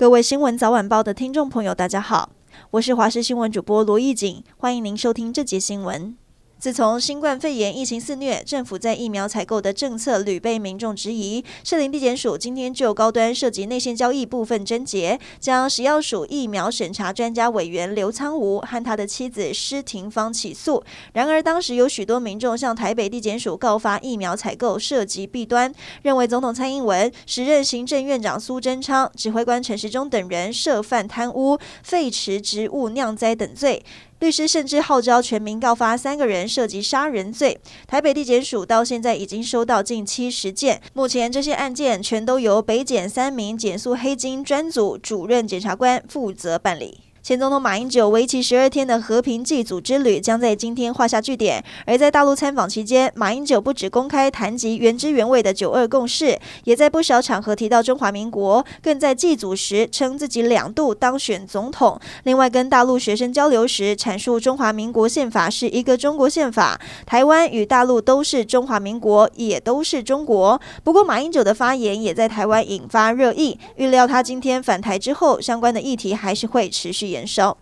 各位新闻早晚报的听众朋友，大家好，我是华视新闻主播罗艺锦，欢迎您收听这节新闻。自从新冠肺炎疫情肆虐，政府在疫苗采购的政策屡被民众质疑。士林地检署今天就高端涉及内线交易部分侦结，将食药署疫苗审查专家委员刘苍梧和他的妻子施廷芳起诉。然而，当时有许多民众向台北地检署告发疫苗采购涉及弊端，认为总统蔡英文、时任行政院长苏贞昌、指挥官陈时中等人涉犯贪污、废弛职务酿灾等罪。律师甚至号召全民告发三个人涉及杀人罪。台北地检署到现在已经收到近七十件，目前这些案件全都由北检三名检肃黑金专组主任检察官负责办理。前总统马英九为期十二天的和平祭祖之旅将在今天画下句点。而在大陆参访期间，马英九不只公开谈及原汁原味的九二共识，也在不少场合提到中华民国，更在祭祖时称自己两度当选总统。另外，跟大陆学生交流时阐述中华民国宪法是一个中国宪法，台湾与大陆都是中华民国，也都是中国。不过，马英九的发言也在台湾引发热议。预料他今天返台之后，相关的议题还是会持续。延烧。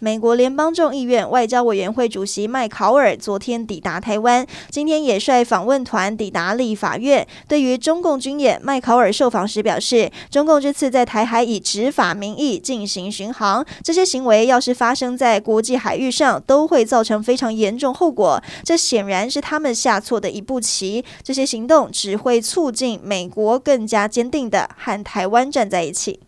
美国联邦众议院外交委员会主席麦考尔昨天抵达台湾，今天也率访问团抵达立法院。对于中共军演，麦考尔受访时表示，中共这次在台海以执法名义进行巡航，这些行为要是发生在国际海域上，都会造成非常严重后果。这显然是他们下错的一步棋。这些行动只会促进美国更加坚定地和台湾站在一起。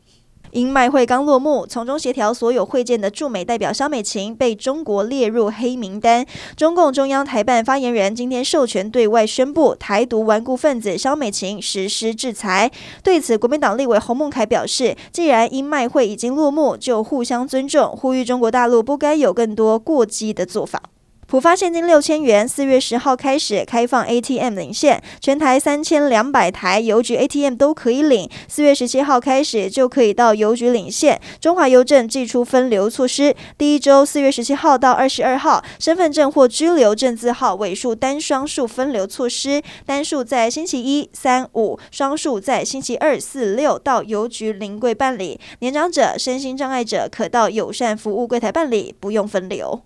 因麦会刚落幕，从中协调所有会见的驻美代表萧美琴被中国列入黑名单。中共中央台办发言人今天授权对外宣布，台独顽固分子萧美琴实施制裁。对此，国民党立委洪孟楷表示，既然因麦会已经落幕，就互相尊重，呼吁中国大陆不该有更多过激的做法。普发现金六千元，四月十号开始开放 ATM 领现，全台三千两百台邮局 ATM 都可以领。四月十七号开始就可以到邮局领现。中华邮政寄出分流措施，第一周四月十七号到二十二号，身份证或居留证字号尾数单双数分流措施，单数在星期一、三、五，双数在星期二、四、六到邮局临柜办理。年长者、身心障碍者可到友善服务柜台办理，不用分流。